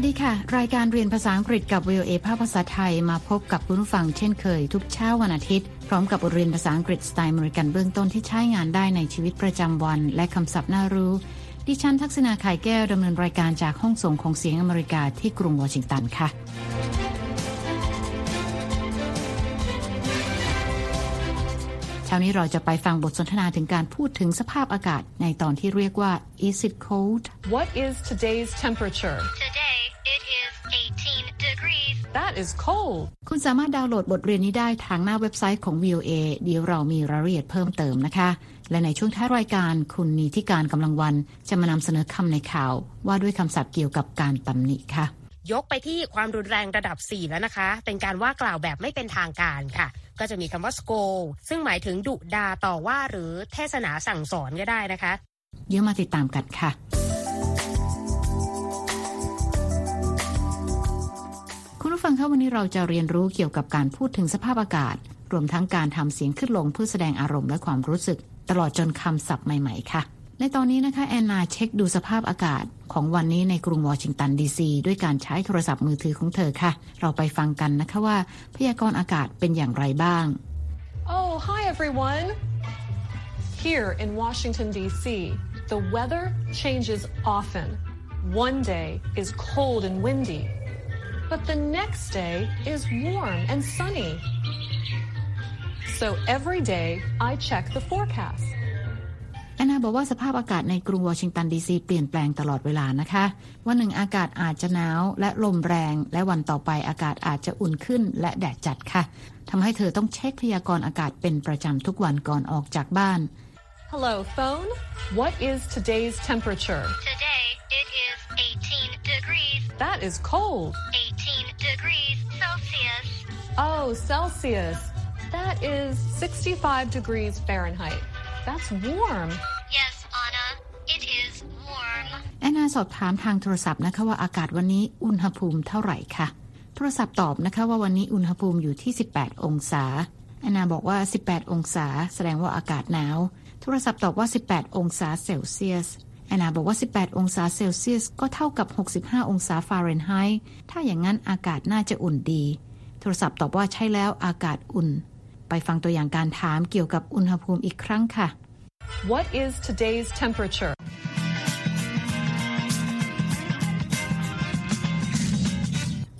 วัสดีค่ะ รายการเรียนภาษาอังกฤษกับ VOA ภาคภาษาไทยมาพบกับคุณผู้ฟังเช่นเคย ทุกเช้าวันอาทิตย์ พร้อมกับบทเรียนภาษาอังกฤษสไตล์อเมริกันเบื้องต้นที่ใช้งานได้ในชีวิตประจำวัน และคำศัพท์น่ารู้ ดิฉันทักษณาไข่แก้วดำเนินรายการจากห้องส่งของเสียงอเมริกาที่กรุงวอชิงตันค่ะเช้านี้เราจะไปฟังบทสนทนาถึงการพูดถึงสภาพอากาศในตอนที่เรียกว่า Is it cold What is today's temperature That is cold คุณสามารถดาวน์โหลดบทเรียนนี้ได้ทางหน้าเว็บไซต์ของ VOA เดี๋ยวเรามีรายละเอียดเพิ่มเติมนะคะ และในช่วงท้ายรายการคุณนีทิการกำลังวัน จะมานำเสนอคำในข่าว ว่าด้วยคำศัพท์เกี่ยวกับการตำหนิค่ะ ยกไปที่ความรุนแรงระดับ 4 แล้วนะคะ เป็นการว่ากล่าวแบบไม่เป็นทางการค่ะก็จะมีคำว่า scold ซึ่งหมายถึงดุดาต่อว่าหรือเทศนาสั่งสอนก็ได้นะคะ เดี๋ยวมาติดตามกันค่ะ ฟังคะวันนี้เราจะเรียนรู้เกี่ยวกับการพูดถึงสภาพอากาศ รวมทั้งการทำเสียงขึ้นลงเพื่อแสดงอารมณ์และความรู้สึก ตลอดจนคำศัพท์ใหม่ๆ ค่ะ ในตอนนี้นะคะแอนนาเช็คดูสภาพอากาศของวันนี้ในกรุงวอชิงตันดีซีด้วยการใช้โทรศัพท์มือถือของเธอค่ะ เราไปฟังกันนะคะว่า พยากรณ์อากาศเป็นอย่างไรบ้าง Oh hi everyone Here in Washington D.C. the weather changes often One day is cold and windy but the next day is warm and sunny So every day I check the forecast แอนนาบอกว่าสภาพอากาศในกรุงวอชิงตันดีซีเปลี่ยนแปลงตลอดเวลานะคะ วันหนึ่งอากาศอาจจะหนาวและลมแรง และวันต่อไปอากาศอาจจะอุ่นขึ้นและแดดจัดค่ะทำให้เธอต้องเช็คพยากรณ์อากาศเป็นประจำทุกวันก่อนออกจากบ้าน Hello phone What is today's temperature Today it is 18 degrees. That is cold 18 degrees Celsius. Oh Celsius That is 65 degrees Fahrenheit That's warm Yes, Anna, it is warm. แอนนาสอบถามทางโทรศัพท์นะคะว่าอากาศวันนี้อุณหภูมิเท่าไหร่ค่ะ โทรศัพท์ตอบนะคะว่าวันนี้อุณหภูมิอยู่ที่ 18 องศา แอนนาบอกว่า 18 องศา แสดงว่าอากาศหนาว โทรศัพท์ตอบว่า 18 องศาเซลเซียส แอนนาบอกว่า 18 องศาเซลเซียส ก็เท่ากับ 65 องศาฟาเรนไฮต์ ถ้าอย่างนั้นอากาศน่าจะอุ่นดี โทรศัพท์ตอบว่าใช่แล้วอากาศอุ่น ไปฟังตัวอย่างการถามเกี่ยวกับอุณหภูมิอีกครั้งค่ะ What is today's temperature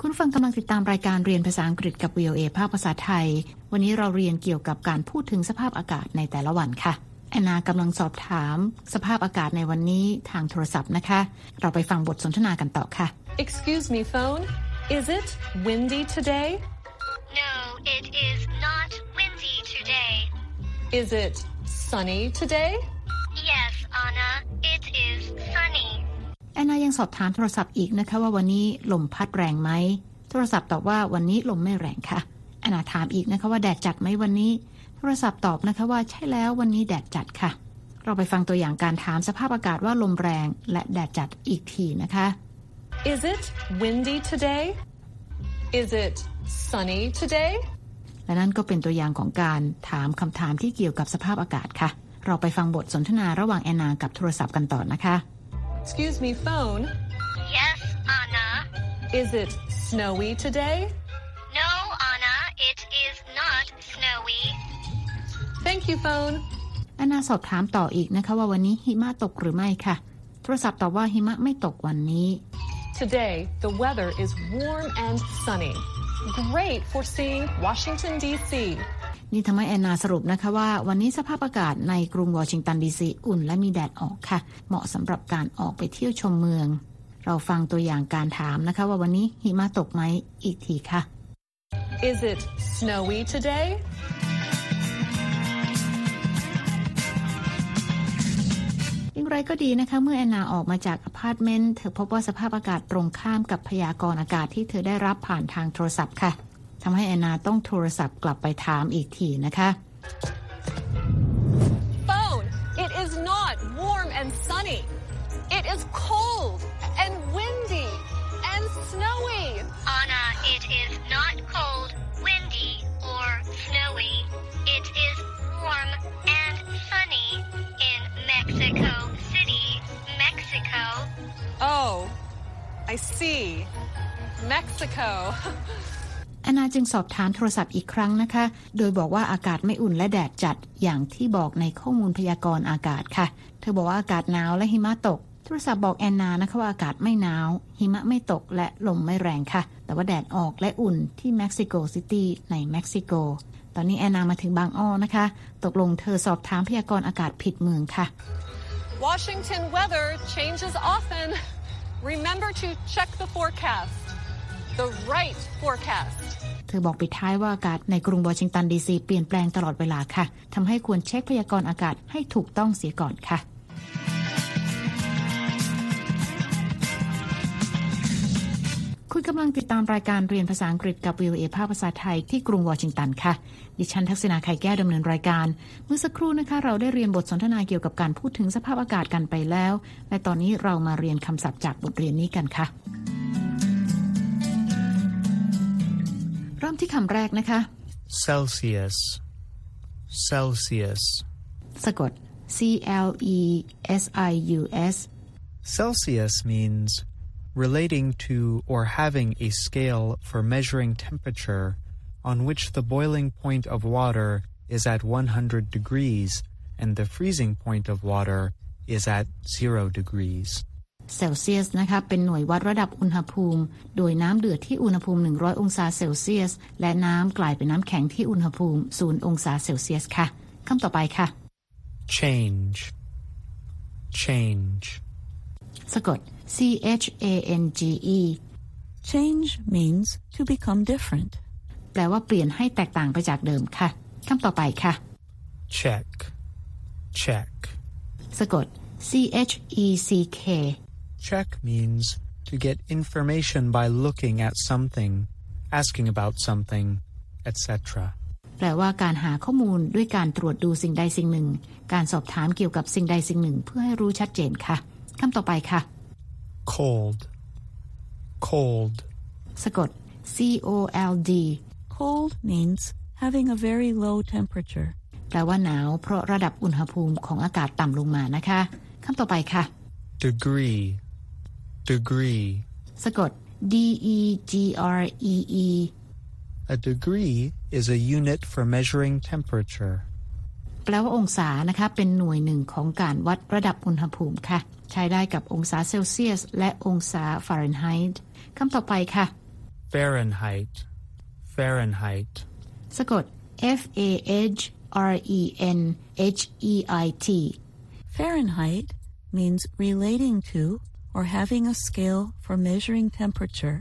คุณฟังกำลังติดตามรายการเรียนภาษาอังกฤษกับ VOA ภาคภาษาไทย วันนี้เราเรียนเกี่ยวกับการพูดถึงสภาพอากาศในแต่ละวันค่ะแอนนากำลังสอบถาม สภาพอากาศในวันนี้ทางโทรศัพท์นะคะ เราไปฟังบทสนทนากันต่อค่ะ Excuse me phone Is it windy today No, it is not windy today. Is it sunny today Yes, Anna, it is sunny. แอนนายังสอบถามโทรศัพท์อีกนะคะว่าวันนี้ลมพัดแรงไหม โทรศัพท์ตอบว่าวันนี้ลมไม่แรงค่ะ แอนนาถามอีกนะคะว่าแดดจัดไหมวันนี้ โทรศัพท์ตอบนะคะว่าใช่แล้ววันนี้แดดจัดค่ะ เราไปฟังตัวอย่างการถามสภาพอากาศว่าลมแรงและแดดจัดอีกทีนะคะ Is it windy today Is it sunny today และนั่นก็เป็นตัวอย่างของการถามคำถามที่เกี่ยวกับสภาพอากาศค่ะ เราไปฟังบทสนทนาระหว่างแอนนากับโทรศัพท์กันต่อนะคะ Excuse me phone Yes, Anna. Is it snowy today No, Anna, it is not snowy. Thank you phone แอนนาสอบถามต่ออีกนะคะว่าวันนี้หิมะตกหรือไม่ค่ะ โทรศัพท์ตอบว่าหิมะไม่ตกวันนี้ Today the weather is warm and sunny Great for seeing Washington D.C. นี่ทำให้แอนนาสรุปนะคะว่า วันนี้สภาพอากาศในกรุงวอชิงตันดีซีอุ่นและมีแดดออกค่ะ เหมาะสำหรับการออกไปเที่ยวชมเมือง เราฟังตัวอย่างการถามนะคะ ว่าวันนี้หิมะตกไหมอีกทีค่ะ Is it snowy today? ไรก็ดีนะคะ เมื่อแอนนาออกมาจากอพาร์ตเมนต์เธอพบว่าสภาพอากาศตรงข้ามกับพยากรณ์อากาศที่เธอได้รับผ่านทางโทรศัพท์ค่ะทำให้แอนนาต้องโทรศัพท์กลับไปถามอีกทีนะคะ Phone, it is not warm and sunny. It is cold and windy and snowy. Anna, it is not cold, windy, or snowy. It is warm and sunny Oh, I see. Mexico. แอนนาจึงสอบถามโทรศัพท์อีกครั้งนะคะ โดยบอกว่าอากาศไม่อุ่นและแดดจัดอย่างที่บอกในข้อมูลพยากรณ์อากาศค่ะ เธอบอกว่าอากาศหนาวและหิมะตก โทรศัพท์บอกแอนนานะคะว่าอากาศไม่หนาว หิมะไม่ตกและลมไม่แรงค่ะ แต่ว่าแดดออกและอุ่นที่เม็กซิโกซิตี้ในเม็กซิโก ตอนนี้แอนนามาถึงบางอ้อนะคะ ตกลงเธอสอบถามพยากรณ์อากาศผิดเมืองค่ะ Washington weather changes often. Remember to check the forecast. The right forecast. เธอบอกปิดท้ายว่าอากาศในกรุงวอชิงตันดีซีเปลี่ยนแปลงตลอดเวลาค่ะทำให้ควรเช็คพยากรณ์อากาศให้ถูกต้องเสียก่อนค่ะำลังติดตามรายการเรียนภาษาอังกฤษกับ VOA ภาคภาษาไทยที่กรุงวอชิงตันค่ะ ดิฉันทักษณาไข่แก้วดำเนินรายการ เมื่อสักครู่นะคะ เราได้เรียนบทสนทนาเกี่ยวกับการพูดถึงสภาพอากาศกันไปแล้ว และตอนนี้เรามาเรียนคำศัพท์จากบทเรียนนี้กันค่ะ เริ่มที่คำแรกนะคะ Celsius. Celsius. สะกด C L E S I U S Celsius means relating to or having a scale for measuring temperature on which the boiling point of water is at 100 degrees and the freezing point of water is at 0 degrees. เซลเซียสนะคะเป็นหน่วยวัดระดับอุณหภูมิ โดยน้ำเดือดที่อุณหภูมิ 100 องศาเซลเซียส และน้ำกลายเป็นน้ำแข็งที่อุณหภูมิ 0 องศาเซลเซียสค่ะคำต่อไปค่ะ Change. Change. สะกด C H A N G E Change means to become different. แปลว่าเปลี่ยนให้แตกต่างไปจากเดิมค่ะคำต่อไปค่ะ Check. Check. สะกด C H E C K Check means to get information by looking at something, asking about something, etc. แปลว่าการหาข้อมูลด้วยการตรวจดูสิ่งใดสิ่งหนึ่ง การสอบถามเกี่ยวกับสิ่งใดสิ่งหนึ่ง เพื่อให้รู้ชัดเจนค่ะคำต่อไปค่ะ Cold. Cold. สะกด C O L D Cold means having a very low temperature. แปลว่าหนาวเพราะระดับอุณหภูมิของอากาศต่ำลงมานะคะคำต่อไปค่ะ Degree. Degree. สะกด D E G R E E A degree is a unit for measuring temperature. แปลว่าองศานะคะ เป็นหน่วยหนึ่งของการวัดระดับอุณหภูมิค่ะ ใช้ได้กับองศาเซลเซียส และองศาฟาเรนไฮต์คำต่อไปค่ะ Fahrenheit. Fahrenheit. สะกด F A H R E N H E I T Fahrenheit means relating to or having a scale for measuring temperature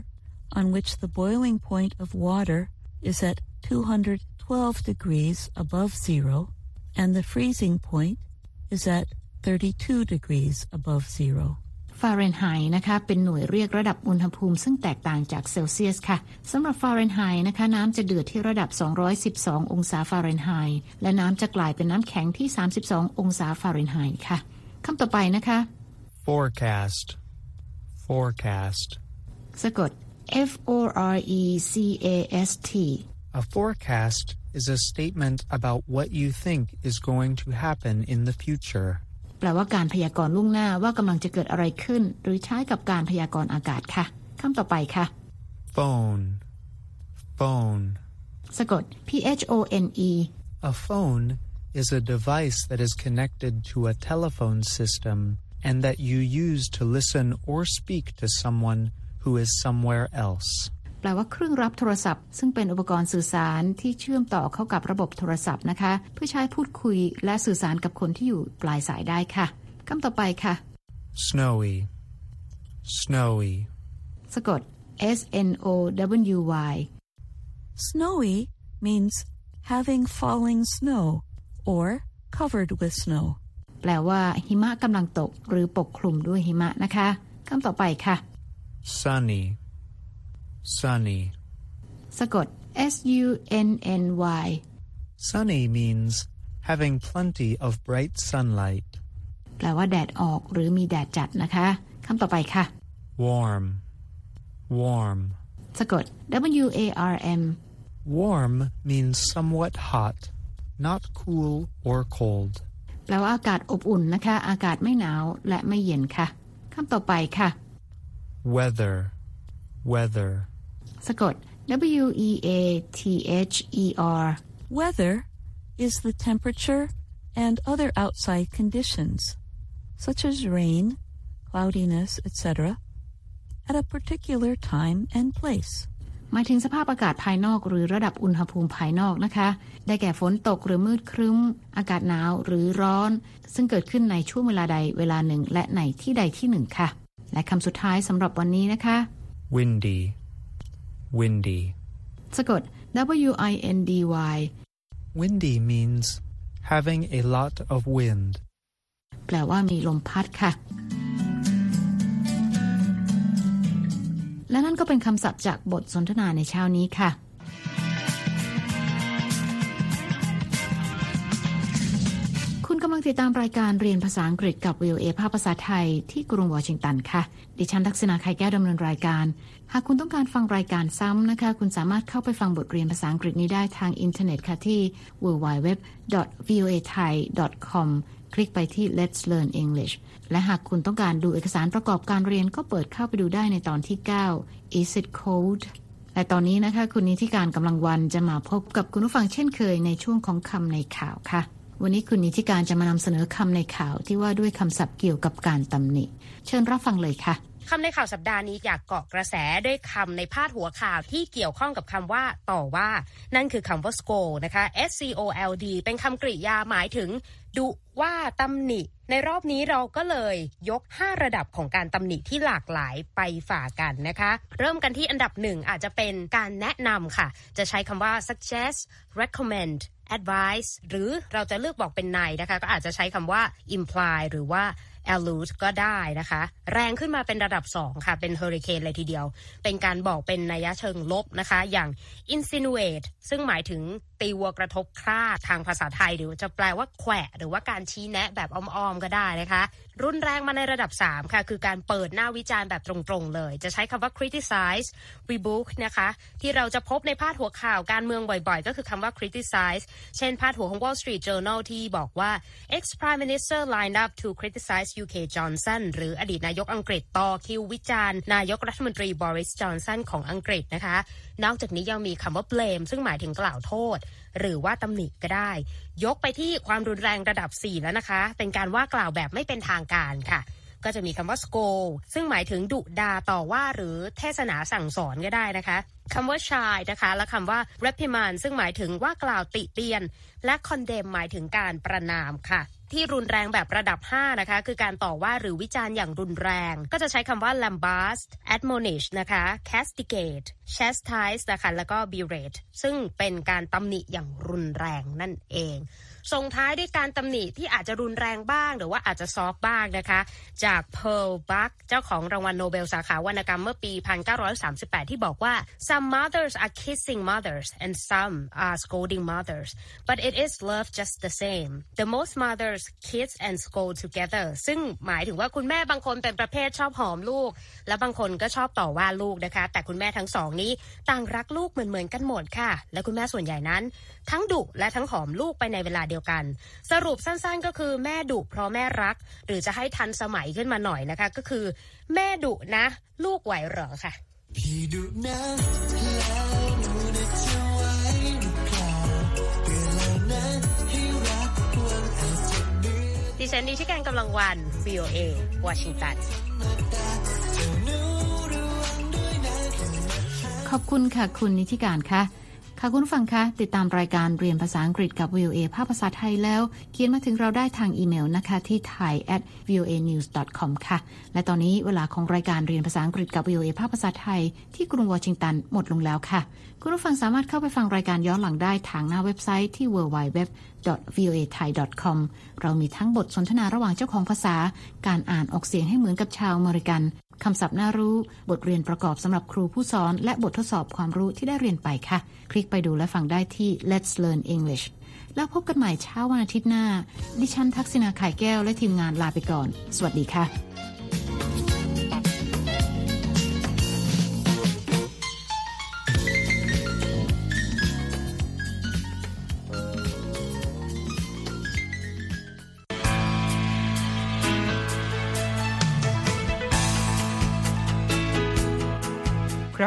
on which the boiling point of water is at 212 degrees above zero and the freezing point is at 32 degrees above zero. ฟาเรนไฮต์นะคะเป็นหน่วยเรียกระดับอุณหภูมิซึ่งแตกต่างจากเซลเซียสค่ะสำหรับฟาเรนไฮต์นะคะน้ำจะเดือดที่ระดับ 212 องศาฟาเรนไฮต์และน้ำจะกลายเป็นน้ำแข็งที่ 32 องศาฟาเรนไฮต์ค่ะคำต่อไปนะคะ Forecast. Forecast. สะกด F O R E C A S T A forecast is a statement about what you think is going to happen in the future. แปลว่าการพยากรณ์ล่วงหน้าว่ากำลังจะเกิดอะไรขึ้น หรือใช้กับการพยากรณ์อากาศค่ะคำต่อไปค่ะ Phone. Phone. สะกด P H O N E A phone is a device that is connected to a telephone system and that you use to listen or speak to someone who is somewhere else. แปลว่าเครื่องรับโทรศัพท์ ซึ่งเป็นอุปกรณ์สื่อสารที่เชื่อมต่อเข้ากับระบบโทรศัพท์นะคะ เพื่อใช้พูดคุยและสื่อสารกับคนที่อยู่ปลายสายได้ค่ะคำต่อไปค่ะ Snowy. Snowy. สะกด S N O W Y Snowy means having falling snow or covered with snow. แปลว่าหิมะกำลังตก หรือปกคลุมด้วยหิมะนะคะคำต่อไปค่ะ Sunny. Sunny. สะกด S U N N Y Sunny means having plenty of bright sunlight. แปลว่าแดดออกหรือมีแดดจัดนะคะคำต่อไปค่ะ Warm. Warm. สะกด W A R M Warm means somewhat hot, not cool or cold. แปลว่าอากาศอบอุ่นนะคะ อากาศไม่หนาวและไม่เย็นค่ะคำต่อไปค่ะ weather, weather. สะกด W E A T H E R Weather is the temperature and other outside conditions, such as rain, cloudiness, etc., at a particular time and place. หมายถึงสภาพอากาศภายนอกหรือระดับอุณหภูมิภายนอกนะคะ ได้แก่ฝนตกหรือมืดครึ้ม อากาศหนาวหรือร้อน ซึ่งเกิดขึ้นในช่วงเวลาใดเวลาหนึ่ง และในที่ใดที่หนึ่งค่ะ และคำสุดท้ายสำหรับวันนี้นะคะ windy, windy. สะกด W I N D Y Windy means having a lot of wind. แปลว่ามีลมพัดค่ะ และนั่นก็เป็นคำศัพท์จากบทสนทนาในเช้านี้ค่ะ งติดตามรายการเรียนภาษาอังกฤษกับ VOA ภาคภาษาไทยที่กรุงวอชิงตันค่ะ ดิฉันทักษณาไข่แก้วดำเนินรายการ หากคุณต้องการฟังรายการซ้ำนะคะ คุณสามารถเข้าไปฟังบทเรียนภาษาอังกฤษนี้ได้ทางอินเทอร์เน็ตค่ะที่ www.voathai.com คลิกไปที่ Let's Learn English และหากคุณต้องการดูเอกสารประกอบการเรียนก็เปิดเข้าไปดูได้ในตอนที่ 9 Is it cold และตอนนี้นะคะ คุณนิติการกำลังวันจะมาพบกับคุณผู้ฟังเช่นเคยในช่วงของคำในข่าวค่ะ วันนี้คุณนิติการจะมานำเสนอคำในข่าวที่ว่าด้วยคำศัพท์เกี่ยวกับการตำหนิ เชิญรับฟังเลยค่ะคำในข่าวสัปดาห์นี้อยากเกาะกระแสด้วยคำในพาดหัวข่าวที่เกี่ยวข้องกับคำว่าต่อว่า นั่นคือคำว่า scold นะคะ S C O L D เป็นคำกริยาหมายถึงดุว่าตำหนิ ในรอบนี้เราก็เลยยก 5 ระดับของการตำหนิที่หลากหลายไปฝ่ากันนะคะ เริ่มกันที่อันดับหนึ่งอาจจะเป็นการแนะนำค่ะ จะใช้คำว่า suggest recommend advice หรือเราจะเลือกบอกเป็นในนะคะ ก็อาจจะใช้คำว่า imply หรือว่า allude ก็ได้นะคะ แรงขึ้นมาเป็นระดับ 2 ค่ะ เป็นเฮอริเคนเลยทีเดียว เป็นการบอกเป็นนัยเชิงลบนะคะ อย่าง insinuate ซึ่งหมายถึง ตีวัวกระทบคราทางภาษาไทย หรือจะแปลว่าแขวะ หรือว่าการชี้แนะแบบอ้อมๆก็ได้นะคะ รุนแรงมาในระดับ 3 ค่ะ คือการเปิดหน้าวิจารณ์แบบตรงๆเลย จะใช้คำว่า criticize rebuke นะคะ ที่เราจะพบในพาดหัวข่าวการเมืองบ่อยๆ ก็คือคำว่า criticize เช่นพาดหัวของ Wall Street Journal ที่บอกว่า ex prime minister lined up to criticize UK Johnson หรืออดีตนายกอังกฤษต่อคิววิจารณ์นายกรัฐมนตรีบริสจอนสันของอังกฤษนะคะ นอกจากนี้ยังมีคำว่า blame ซึ่งหมายถึงกล่าวโทษหรือว่าตำหนิก็ได้ ยกไปที่ความรุนแรงระดับ 4 แล้วนะคะ เป็นการว่ากล่าวแบบไม่เป็นทางการค่ะ ก็จะมีคำว่าสโกลซึ่งหมายถึงดุดาต่อว่าหรือเทศนาสั่งสอนก็ได้นะคะคำว่าชายนะคะ และคำว่า reprimand ซึ่งหมายถึงว่ากล่าวติเตียน และ condemn หมายถึงการประนามค่ะ ที่รุนแรงแบบระดับ 5 นะคะ คือการต่อว่าหรือวิจารณ์อย่างรุนแรง ก็จะใช้คำว่า lambast admonish นะคะ castigate chastise นะคะแล้วก็ berate ซึ่งเป็นการตำหนิอย่างรุนแรงนั่นเอง ส่งท้ายด้วยการตำหนิที่อาจจะรุนแรงบ้าง หรือว่าอาจจะซอฟบ้างนะคะ จาก Pearl Buck เจ้าของรางวัลโนเบลสาขาวรรณกรรมเมื่อปี 1938 ที่บอกว่า some mothers are kissing mothers and some are scolding mothers but it is love just the same the most mothers kiss and scold together ซึ่งหมายถึงว่าคุณแม่บางคนเป็นประเภทชอบหอมลูก และบางคนก็ชอบต่อว่าลูกนะคะ แต่คุณแม่ทั้งสองนี้ต่างรักลูกเหมือนเหมือนกันหมดค่ะ และคุณแม่ส่วนใหญ่นั้น ทั้งดุและทั้งหอมลูกไปในเวลาเดียวกัน สรุปสั้นๆก็คือแม่ดุเพราะแม่รัก หรือจะให้ทันสมัยขึ้นมาหน่อยนะคะ ก็คือ แม่ดุนะ ลูกไหวเหรอค่ะพี่ดุนะแล้วหนูได้จะไว้หรือเปล่าเตือนแล้วนะให้รักวันอาจจะเดือนดิฉันดีที่การกำลังวัน VOA วอชิงตันขอบคุณค่ะ คุณนิติการค่ะ ค่ะคุณผู้ฟังคะติดตามรายการเรียนภาษาอังกฤษกับ VOA ภาคภาษาไทยแล้ว เขียนมาถึงเราได้ทางอีเมลนะคะที่ thai at voa news com ค่ะ และตอนนี้เวลาของรายการเรียนภาษาอังกฤษกับ VOA ภาคภาษาไทย ที่กรุงวอชิงตันหมดลงแล้วค่ะ คุณผู้ฟังสามารถเข้าไปฟังรายการย้อนหลังได้ทางหน้าเว็บไซต์ที่ www voa thai com เรามีทั้งบทสนทนาระหว่างเจ้าของภาษา การอ่านออกเสียงให้เหมือนกับชาวอเมริกัน คำศัพท์น่ารู้ บทเรียนประกอบสำหรับครูผู้สอน และบททดสอบความรู้ที่ได้เรียนไปค่ะ คลิกไปดูและฟังได้ที่ Let's Learn English แล้วพบกันใหม่เช้าวันอาทิตย์หน้า ดิฉันทักษณาไข่แก้วและทีมงานลาไปก่อน สวัสดีค่ะ